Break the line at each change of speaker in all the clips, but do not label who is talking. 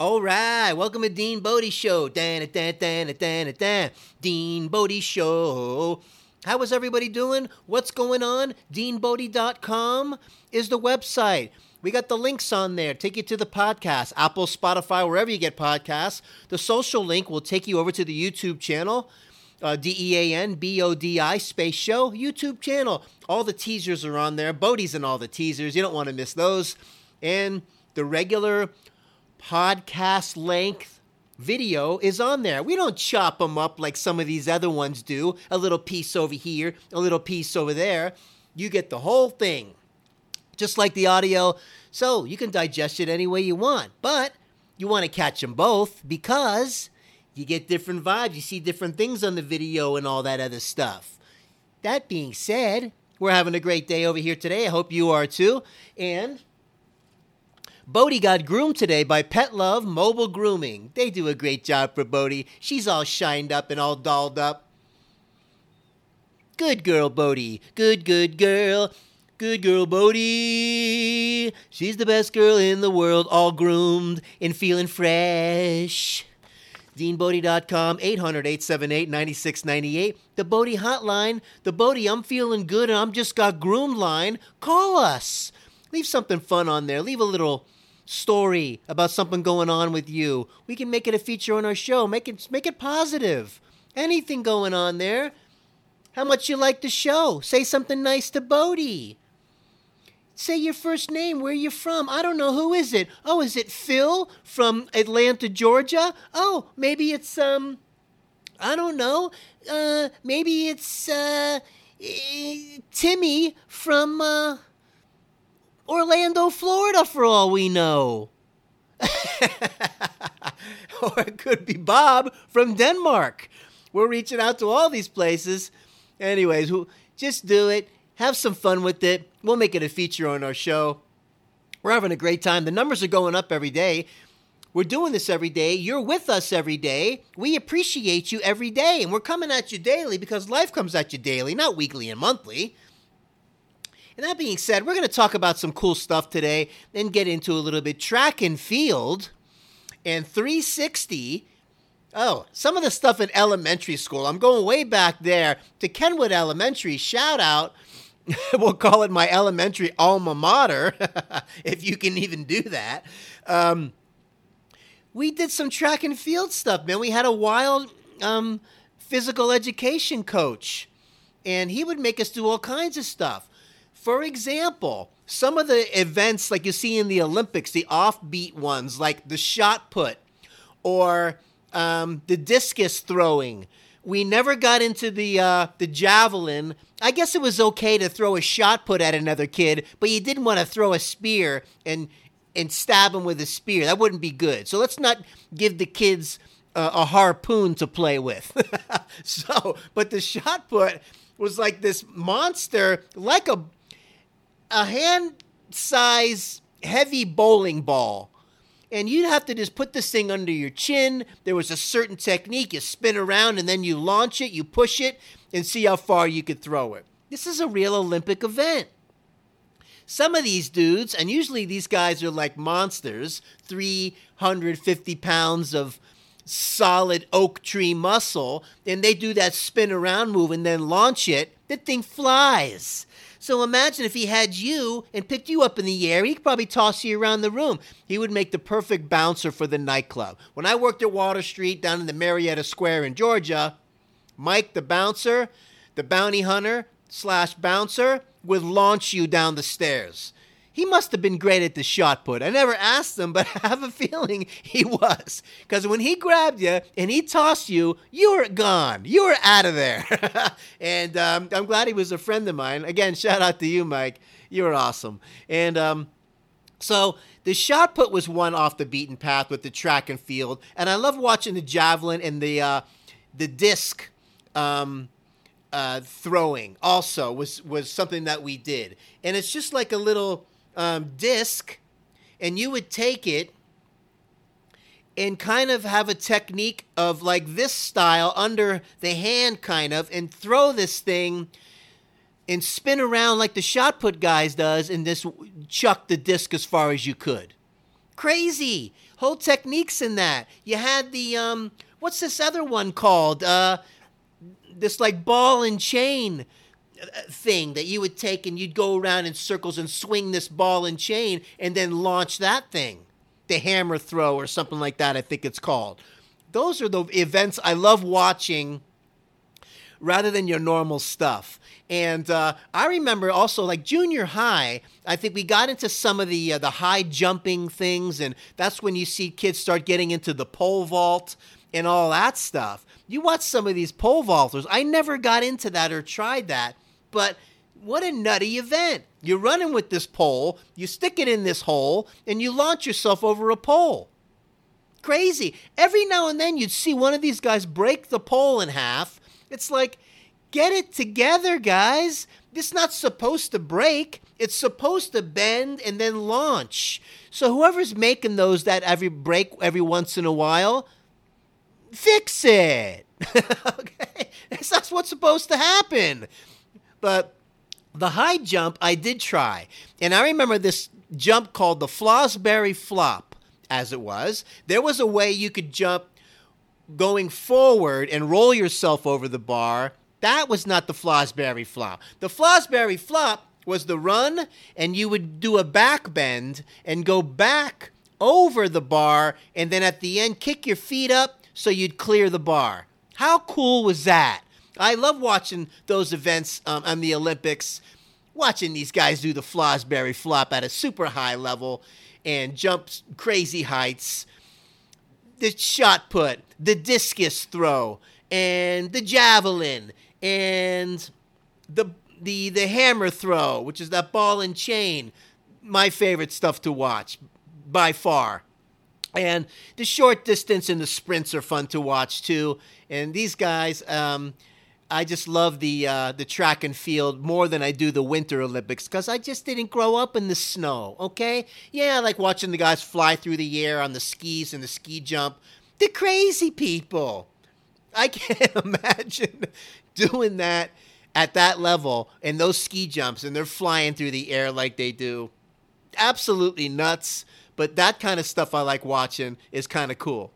All right, welcome to Dean Bodie Show. Dan, dan, dan, dan, dan, Dean Bodie Show. How is everybody doing? What's going on? DeanBodie.com is the website. We got the links on there. Take you to the podcast, Apple, Spotify, wherever you get podcasts. The social link will take you over to the YouTube channel, uh, D E A N B O D I Space Show YouTube channel. All the teasers are on there. Bodie's in all the teasers. You don't want to miss those. And the regular podcast length video is on there. We don't chop them up like some of these other ones do. A little piece over here, a little piece over there. You get the whole thing, just like the audio. So you can digest it any way you want. But you want to catch them both because you get different vibes. You see different things on the video and all that other stuff. That being said, we're having a great day over here today. I hope you are too. And Bodie got groomed today by Pet Love Mobile Grooming. They do a great job for Bodie. She's all shined up and all dolled up. Good girl, Bodie. Good, good girl. Good girl, Bodie. She's the best girl in the world, all groomed and feeling fresh. DeanBodie.com, 800 878 9698. The Bodie hotline, the Bodie I'm feeling good and I'm just got groomed line. Call us. Leave something fun on there. Leave a little story about something going on with you. We can make it a feature on our show. Make it make it positive. Anything going on there. How much you like the show? Say something nice to Bodie. Say your first name, where you from. I don't know who is it. Oh, is it Phil from Atlanta, Georgia? Oh, maybe it's um I don't know. Uh maybe it's uh eh, Timmy from uh Orlando, Florida, for all we know. or it could be Bob from Denmark. We're reaching out to all these places. Anyways, just do it. Have some fun with it. We'll make it a feature on our show. We're having a great time. The numbers are going up every day. We're doing this every day. You're with us every day. We appreciate you every day. And we're coming at you daily because life comes at you daily, not weekly and monthly. And that being said, we're going to talk about some cool stuff today, then get into a little bit track and field and 360. Oh, some of the stuff in elementary school. I'm going way back there to Kenwood Elementary. Shout out. we'll call it my elementary alma mater, if you can even do that. Um, we did some track and field stuff, man. We had a wild um, physical education coach, and he would make us do all kinds of stuff. For example, some of the events like you see in the Olympics, the offbeat ones like the shot put or um, the discus throwing. We never got into the uh, the javelin. I guess it was okay to throw a shot put at another kid, but you didn't want to throw a spear and and stab him with a spear. That wouldn't be good. So let's not give the kids uh, a harpoon to play with. so, but the shot put was like this monster, like a a hand size heavy bowling ball. And you'd have to just put this thing under your chin. There was a certain technique. You spin around and then you launch it, you push it, and see how far you could throw it. This is a real Olympic event. Some of these dudes, and usually these guys are like monsters 350 pounds of solid oak tree muscle, and they do that spin around move and then launch it. The thing flies. So imagine if he had you and picked you up in the air, he could probably toss you around the room. He would make the perfect bouncer for the nightclub. When I worked at Water Street down in the Marietta Square in Georgia, Mike the bouncer, the bounty hunter slash bouncer, would launch you down the stairs. He must have been great at the shot put. I never asked him, but I have a feeling he was. Because when he grabbed you and he tossed you, you were gone. You were out of there. and um, I'm glad he was a friend of mine. Again, shout out to you, Mike. You were awesome. And um, so the shot put was one off the beaten path with the track and field. And I love watching the javelin and the, uh, the disc. Um, uh, throwing also was was something that we did, and it's just like a little um, disc, and you would take it and kind of have a technique of like this style under the hand, kind of, and throw this thing and spin around like the shot put guys does, and just chuck the disc as far as you could. Crazy. Whole techniques in that. You had the um what's this other one called? Uh this like ball and chain thing that you would take and you'd go around in circles and swing this ball and chain and then launch that thing. The hammer throw or something like that, I think it's called. Those are the events I love watching rather than your normal stuff. And uh, I remember also like junior high, I think we got into some of the uh, the high jumping things, and that's when you see kids start getting into the pole vault and all that stuff. You watch some of these pole vaulters. I never got into that or tried that, but what a nutty event. You're running with this pole, you stick it in this hole, and you launch yourself over a pole. Crazy. Every now and then you'd see one of these guys break the pole in half. It's like, Get it together, guys. It's not supposed to break. It's supposed to bend and then launch. So whoever's making those that every break every once in a while, fix it. okay, that's, that's what's supposed to happen. But the high jump I did try, and I remember this jump called the Fosbury Flop, as it was. There was a way you could jump going forward and roll yourself over the bar that was not the Fosbury flop. The Fosbury flop was the run, and you would do a back bend and go back over the bar, and then at the end, kick your feet up so you'd clear the bar. How cool was that? I love watching those events um, on the Olympics, watching these guys do the Fosbury flop at a super high level and jump crazy heights. The shot put, the discus throw, and the javelin and the the the hammer throw, which is that ball and chain, my favorite stuff to watch by far. And the short distance and the sprints are fun to watch too. And these guys, um, I just love the uh, the track and field more than I do the Winter Olympics because I just didn't grow up in the snow. Okay, yeah, I like watching the guys fly through the air on the skis and the ski jump. The crazy people. I can't imagine doing that at that level and those ski jumps and they're flying through the air like they do. Absolutely nuts. But that kind of stuff I like watching is kind of cool.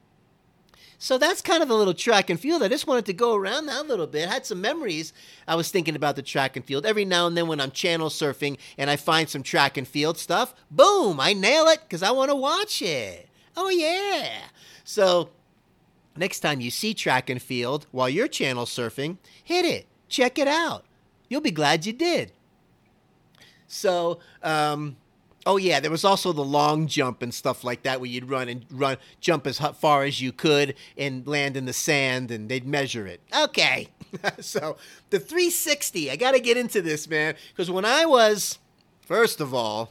So that's kind of the little track and field. I just wanted to go around that a little bit. I had some memories. I was thinking about the track and field. Every now and then when I'm channel surfing and I find some track and field stuff, boom, I nail it because I want to watch it. Oh, yeah. So Next time you see track and field while you're channel surfing, hit it. Check it out. You'll be glad you did. So, um, oh yeah, there was also the long jump and stuff like that where you'd run and run, jump as far as you could and land in the sand and they'd measure it. Okay. so the 360, I got to get into this, man, because when I was, first of all,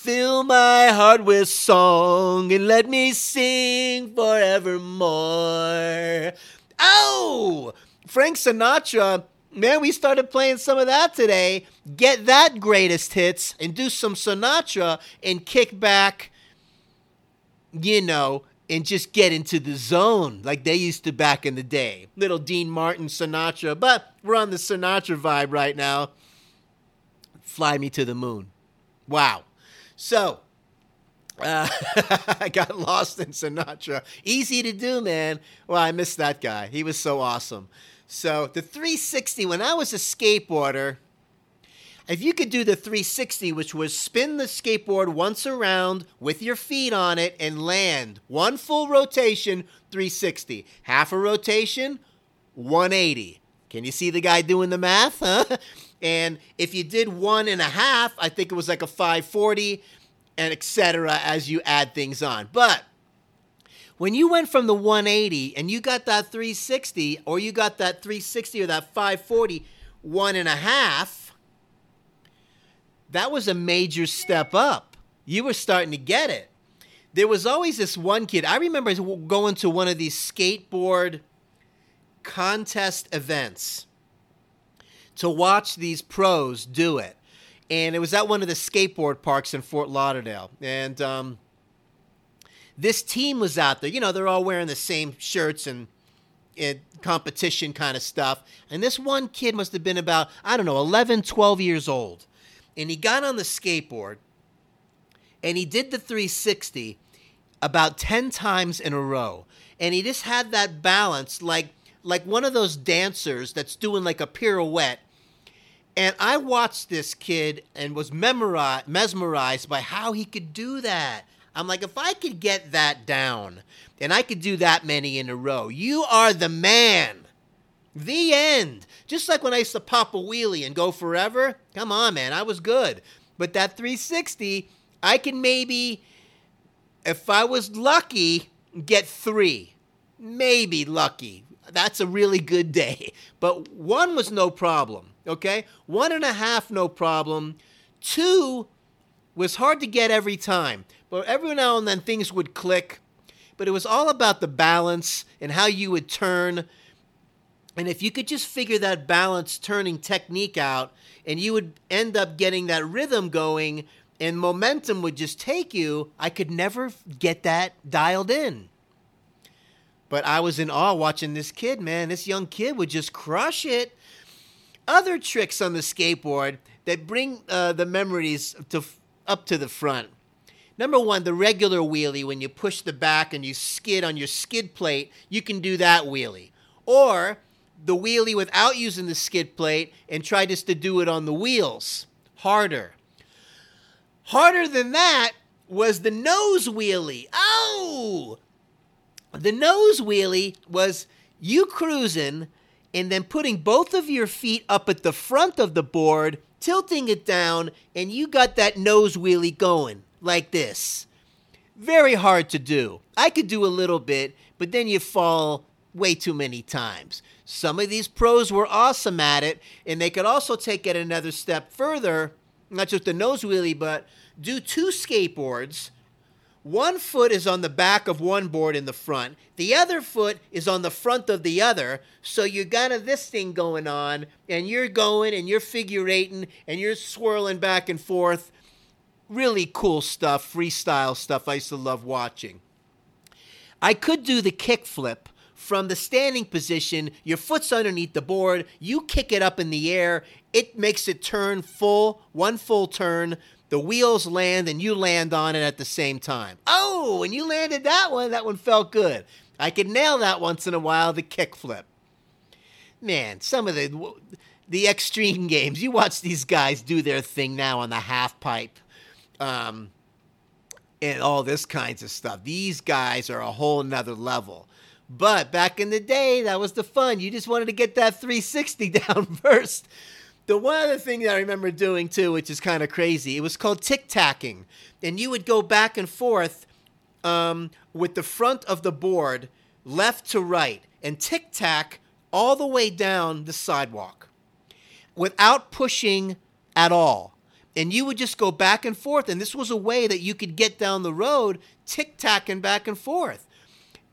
Fill my heart with song and let me sing forevermore. Oh! Frank Sinatra, man, we started playing some of that today. Get that greatest hits and do some Sinatra and kick back, you know, and just get into the zone like they used to back in the day. Little Dean Martin Sinatra, but we're on the Sinatra vibe right now. Fly me to the moon. Wow. So, uh, I got lost in Sinatra. Easy to do, man. Well, I missed that guy. He was so awesome. So, the 360, when I was a skateboarder, if you could do the 360, which was spin the skateboard once around with your feet on it and land one full rotation, 360. Half a rotation, 180. Can you see the guy doing the math? Huh? And if you did one and a half, I think it was like a 540 and etc. as you add things on. But when you went from the 180 and you got that 360 or you got that 360 or that 540 one and a half, that was a major step up. You were starting to get it. there was always this one kid. I remember going to one of these skateboard contest events to watch these pros do it. And it was at one of the skateboard parks in Fort Lauderdale. And um, this team was out there. You know, they're all wearing the same shirts and, and competition kind of stuff. And this one kid must have been about, I don't know, 11, 12 years old. And he got on the skateboard and he did the 360 about 10 times in a row. And he just had that balance like like one of those dancers that's doing like a pirouette. And I watched this kid and was mesmerized by how he could do that. I'm like, if I could get that down and I could do that many in a row, you are the man. The end. Just like when I used to pop a wheelie and go forever. Come on, man, I was good. But that 360, I can maybe, if I was lucky, get three. Maybe lucky. That's a really good day. But one was no problem, okay? One and a half, no problem. Two was hard to get every time. But every now and then things would click. But it was all about the balance and how you would turn. And if you could just figure that balance turning technique out, and you would end up getting that rhythm going, and momentum would just take you, I could never get that dialed in. But I was in awe watching this kid, man. This young kid would just crush it. Other tricks on the skateboard that bring uh, the memories to up to the front. Number one, the regular wheelie, when you push the back and you skid on your skid plate, you can do that wheelie. Or the wheelie without using the skid plate and try just to do it on the wheels. Harder. Harder than that was the nose wheelie. Oh! The nose wheelie was you cruising and then putting both of your feet up at the front of the board, tilting it down, and you got that nose wheelie going like this. Very hard to do. I could do a little bit, but then you fall way too many times. Some of these pros were awesome at it, and they could also take it another step further, not just the nose wheelie, but do two skateboards. One foot is on the back of one board in the front, the other foot is on the front of the other. So you got a, this thing going on, and you're going and you're figure eighting and you're swirling back and forth really cool stuff, freestyle stuff I used to love watching. I could do the kickflip from the standing position. Your foot's underneath the board. You kick it up in the air. It makes it turn full, one full turn. The wheels land and you land on it at the same time. Oh, and you landed that one. That one felt good. I could nail that once in a while, the kickflip. Man, some of the the extreme games. You watch these guys do their thing now on the half pipe um, and all this kinds of stuff. These guys are a whole nother level. But back in the day, that was the fun. You just wanted to get that 360 down first. The one other thing that I remember doing too, which is kind of crazy, it was called tic tacking. And you would go back and forth um, with the front of the board, left to right, and tic tac all the way down the sidewalk without pushing at all and you would just go back and forth. And this was a way that you could get down the road, tic tacking back and forth.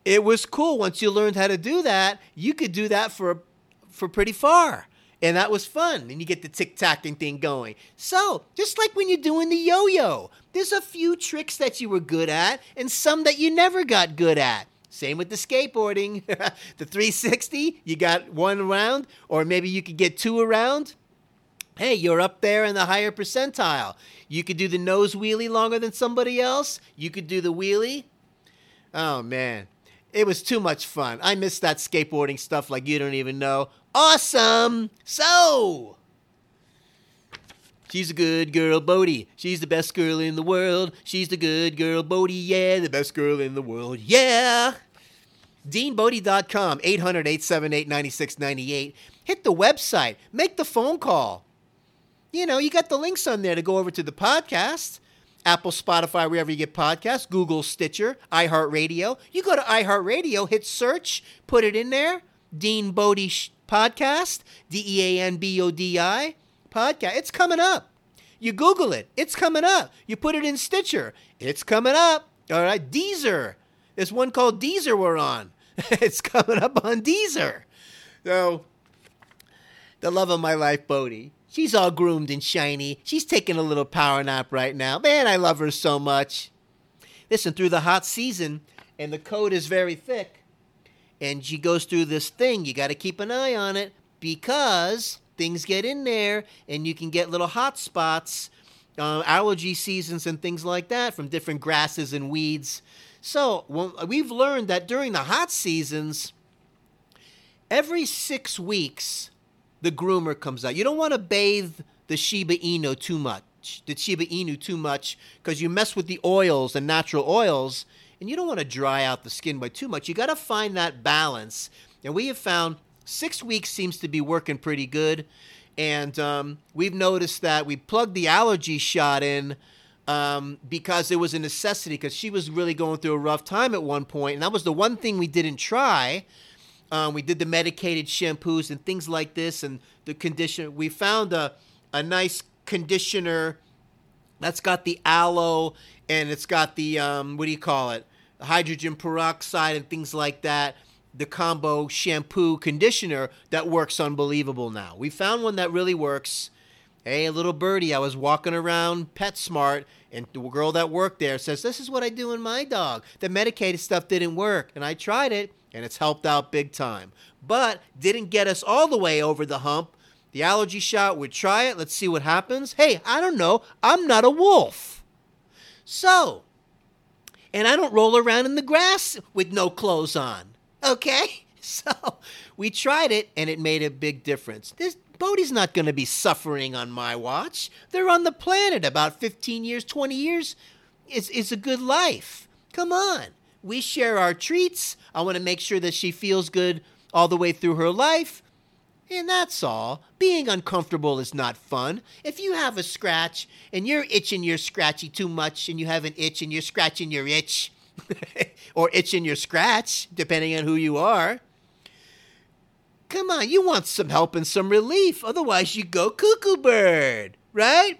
It was cool. Once you learned how to do that, you could do that for for pretty far. And that was fun. And you get the tic tacking thing going. So, just like when you're doing the yo yo, there's a few tricks that you were good at and some that you never got good at. Same with the skateboarding. the 360, you got one round, or maybe you could get two around hey, you're up there in the higher percentile. You could do the nose wheelie longer than somebody else. You could do the wheelie. Oh, man. It was too much fun. I miss that skateboarding stuff like you don't even know. Awesome! So, she's a good girl, Bodie. She's the best girl in the world. She's the good girl, Bodie. Yeah, the best girl in the world. Yeah! DeanBodie.com, 800 878 9698. Hit the website. Make the phone call you know, you got the links on there to go over to the podcast. Apple, Spotify, wherever you get podcasts, Google, Stitcher, iHeartRadio. You go to iHeartRadio, hit search, put it in there. Dean Bodie Podcast, D E A N B O D I podcast. It's coming up. You Google it, it's coming up. You put it in Stitcher, it's coming up. All right, Deezer. There's one called Deezer we're on. it's coming up on Deezer. So, the love of my life, Bodie. She's all groomed and shiny. She's taking a little power nap right now. Man, I love her so much. Listen, through the hot season, and the coat is very thick, and she goes through this thing, you got to keep an eye on it because things get in there and you can get little hot spots, uh, allergy seasons, and things like that from different grasses and weeds. So well, we've learned that during the hot seasons, every six weeks, the groomer comes out. You don't want to bathe the Shiba Inu too much, the Shiba Inu too much, because you mess with the oils and natural oils, and you don't want to dry out the skin by too much. You got to find that balance. And we have found six weeks seems to be working pretty good. And um, we've noticed that we plugged the allergy shot in um, because it was a necessity because she was really going through a rough time at one point, and that was the one thing we didn't try. Um, we did the medicated shampoos and things like this, and the conditioner. We found a a nice conditioner that's got the aloe and it's got the um, what do you call it, hydrogen peroxide and things like that the combo shampoo conditioner that works unbelievable now. We found one that really works. Hey, a little birdie, I was walking around PetSmart, and the girl that worked there says, This is what I do in my dog. The medicated stuff didn't work, and I tried it, and it's helped out big time. But didn't get us all the way over the hump. The allergy shot would try it. Let's see what happens. Hey, I don't know. I'm not a wolf. So, and I don't roll around in the grass with no clothes on. Okay? So we tried it and it made a big difference. This Bodie's not going to be suffering on my watch. They're on the planet about 15 years, 20 years. It's, it's a good life. Come on. We share our treats. I want to make sure that she feels good all the way through her life. And that's all. Being uncomfortable is not fun. If you have a scratch and you're itching your scratchy too much and you have an itch and you're scratching your itch, or itching your scratch, depending on who you are. Come on, you want some help and some relief. Otherwise, you go cuckoo bird, right?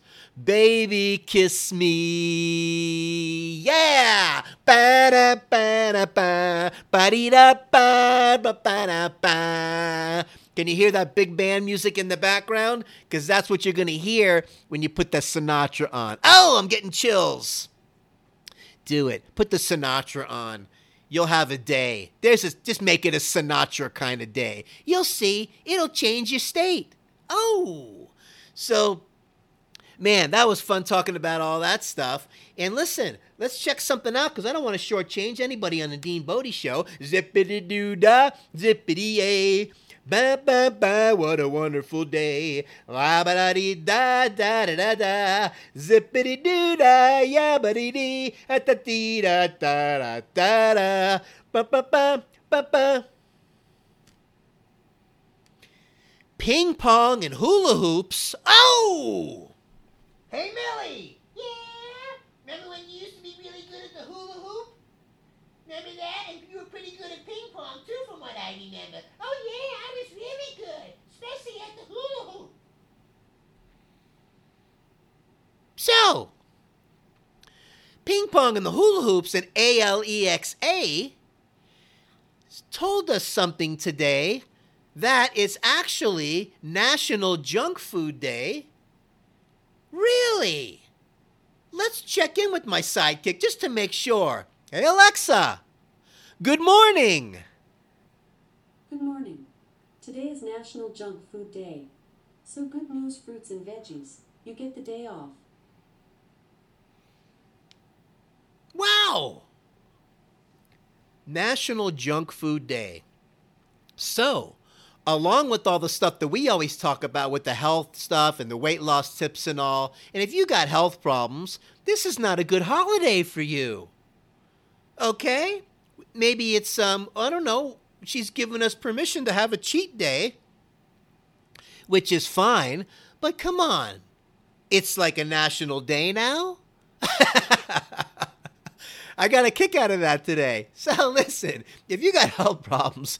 baby, kiss me. Yeah. Can you hear that big band music in the background? Because that's what you're going to hear when you put the Sinatra on. Oh, I'm getting chills. Do it. Put the Sinatra on you'll have a day. There's a, just make it a Sinatra kind of day. You'll see, it'll change your state. Oh, so man, that was fun talking about all that stuff. And listen, let's check something out because I don't want to shortchange anybody on the Dean Bodie show. Zippity doo da, zippity yay. Ba ba ba, what a wonderful day. La ba da dee da da da da da. Zippity doo da, ya ba dee dee. Da dee da da da da da. Ba ba ba ba ba. Ping pong and hula hoops. Oh! Hey, Millie!
Yeah? Remember when you used to be really good at the hula hoop? Remember that? And you were pretty good at ping pong too, from what I remember. Oh yeah, I was really good, especially at the hula hoop.
So, ping pong and the hula hoops and ALEXA told us something today that it's actually National Junk Food Day. Really? Let's check in with my sidekick just to make sure. Hey, Alexa. Good morning.
Good morning. Today is National Junk Food Day. So good news, fruits and veggies. You get the day off.
Wow. National Junk Food Day. So, along with all the stuff that we always talk about with the health stuff and the weight loss tips and all, and if you got health problems, this is not a good holiday for you. Okay? Maybe it's um I don't know, she's given us permission to have a cheat day. which is fine, but come on. It's like a national day now? I got a kick out of that today. So listen, if you got health problems,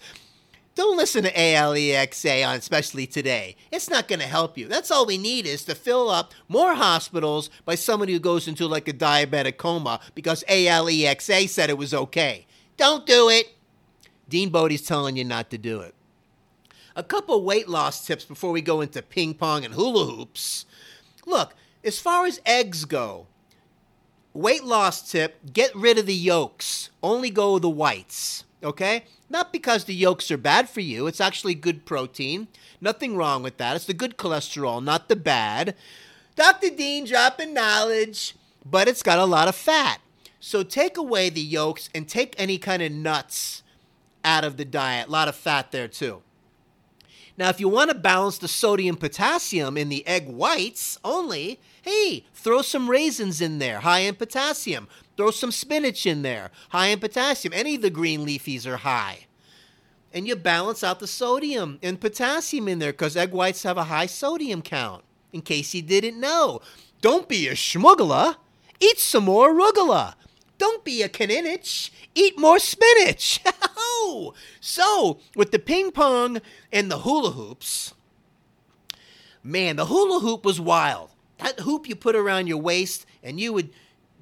don't listen to ALEXA on especially today. It's not going to help you. That's all we need is to fill up more hospitals by somebody who goes into like a diabetic coma because ALEXA said it was okay. Don't do it. Dean Bodie's telling you not to do it. A couple weight loss tips before we go into ping pong and hula hoops. Look, as far as eggs go, weight loss tip get rid of the yolks, only go the whites, okay? Not because the yolks are bad for you, it's actually good protein. Nothing wrong with that. It's the good cholesterol, not the bad. Dr. Dean dropping knowledge, but it's got a lot of fat. So take away the yolks and take any kind of nuts out of the diet. A lot of fat there too. Now, if you want to balance the sodium potassium in the egg whites only, hey, throw some raisins in there, high in potassium. Throw some spinach in there, high in potassium. Any of the green leafies are high. And you balance out the sodium and potassium in there because egg whites have a high sodium count, in case you didn't know. Don't be a schmuggler. Eat some more arugula. Don't be a Kaninich. Eat more spinach. so, with the ping pong and the hula hoops, man, the hula hoop was wild. That hoop you put around your waist, and you would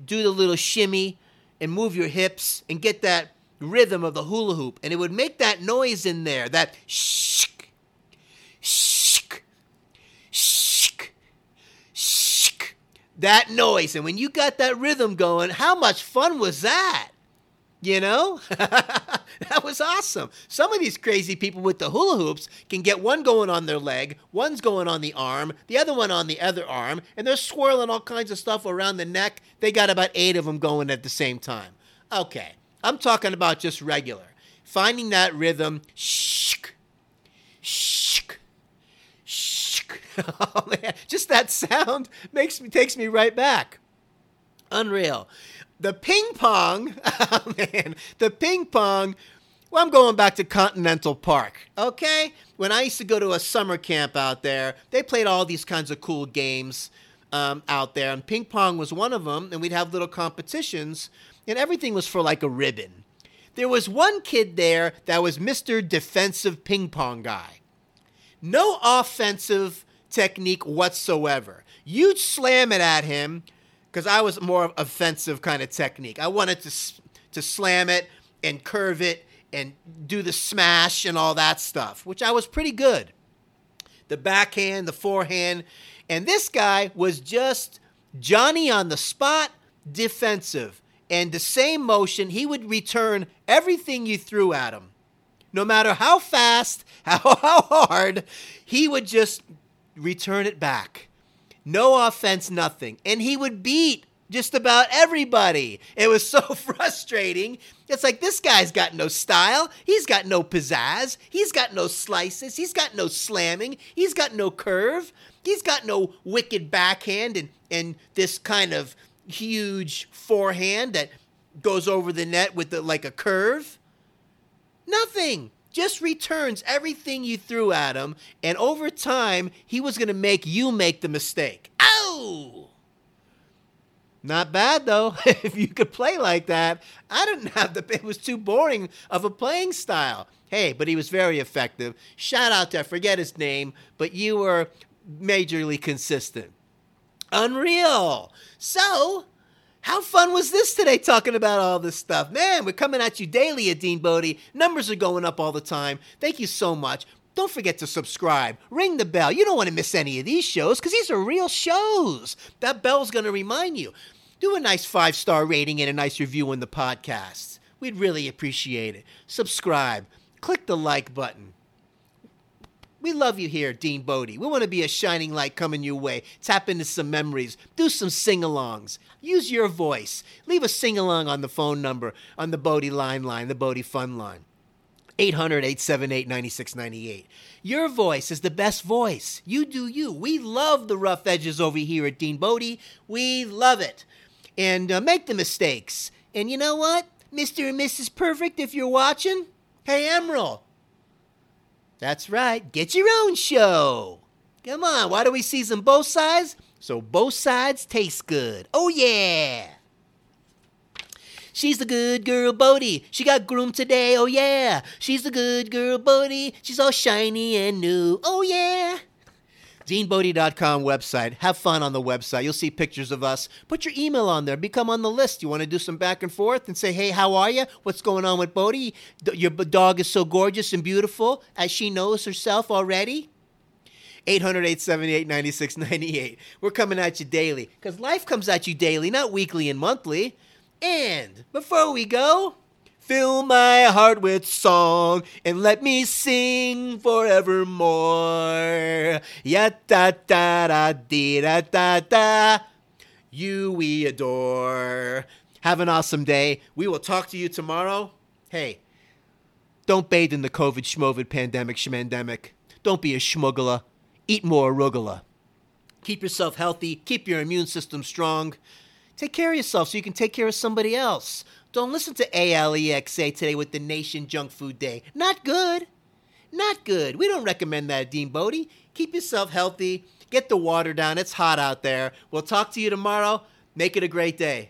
do the little shimmy and move your hips and get that rhythm of the hula hoop, and it would make that noise in there, that shh, shh, shh, shh, that noise. And when you got that rhythm going, how much fun was that? You know? that was awesome. Some of these crazy people with the hula hoops can get one going on their leg, one's going on the arm, the other one on the other arm, and they're swirling all kinds of stuff around the neck. They got about eight of them going at the same time. Okay, I'm talking about just regular. Finding that rhythm, shk, shk, shk. Oh man, just that sound makes me takes me right back. Unreal the ping pong, oh man, the ping pong. Well, I'm going back to Continental Park, okay? When I used to go to a summer camp out there, they played all these kinds of cool games um, out there, and ping pong was one of them, and we'd have little competitions, and everything was for like a ribbon. There was one kid there that was Mr. Defensive Ping Pong Guy. No offensive technique whatsoever. You'd slam it at him, because I was more offensive kind of technique. I wanted to to slam it and curve it and do the smash and all that stuff, which I was pretty good. The backhand, the forehand, and this guy was just Johnny on the spot defensive. And the same motion, he would return everything you threw at him. No matter how fast, how, how hard, he would just return it back. No offense, nothing. And he would beat just about everybody. It was so frustrating. It's like this guy's got no style. He's got no pizzazz. He's got no slices. He's got no slamming. He's got no curve. He's got no wicked backhand and, and this kind of huge forehand that goes over the net with the, like a curve. Nothing just returns everything you threw at him, and over time, he was going to make you make the mistake. Oh! Not bad though. if you could play like that, I didn't have the. It was too boring of a playing style. Hey, but he was very effective. Shout out to I forget his name, but you were majorly consistent. Unreal. So how fun was this today talking about all this stuff? Man, we're coming at you daily at Dean Bodie. Numbers are going up all the time. Thank you so much. Don't forget to subscribe. Ring the bell. You don't want to miss any of these shows because these are real shows. That bell's going to remind you. Do a nice five star rating and a nice review on the podcast. We'd really appreciate it. Subscribe. Click the like button. We love you here, Dean Bodie. We want to be a shining light coming your way. Tap into some memories. Do some sing alongs. Use your voice. Leave a sing along on the phone number on the Bodie line line, the Bodie Fun line. 800 878 9698. Your voice is the best voice. You do you. We love the rough edges over here at Dean Bodie. We love it. And uh, make the mistakes. And you know what? Mr. and Mrs. Perfect, if you're watching, hey, Emerald, that's right. Get your own show. Come on, why do we season both sides? So both sides taste good. Oh, yeah. She's the good girl Bodie. She got groomed today. Oh, yeah. She's the good girl Bodie. She's all shiny and new. Oh, yeah. DeanBodie.com website. Have fun on the website. You'll see pictures of us. Put your email on there. Become on the list. You want to do some back and forth and say, hey, how are you? What's going on with Bodie? Your dog is so gorgeous and beautiful, as she knows herself already. 800 878 9698. We're coming at you daily because life comes at you daily, not weekly and monthly. And before we go, fill my heart with song and let me sing forevermore. Ya da da da dee da da da. You we adore. Have an awesome day. We will talk to you tomorrow. Hey, don't bathe in the COVID schmovid pandemic schmandemic. Don't be a schmuggler. Eat more arugula. Keep yourself healthy. Keep your immune system strong. Take care of yourself so you can take care of somebody else. Don't listen to ALEXA today with the Nation Junk Food Day. Not good. Not good. We don't recommend that, Dean Bodie. Keep yourself healthy. Get the water down. It's hot out there. We'll talk to you tomorrow. Make it a great day.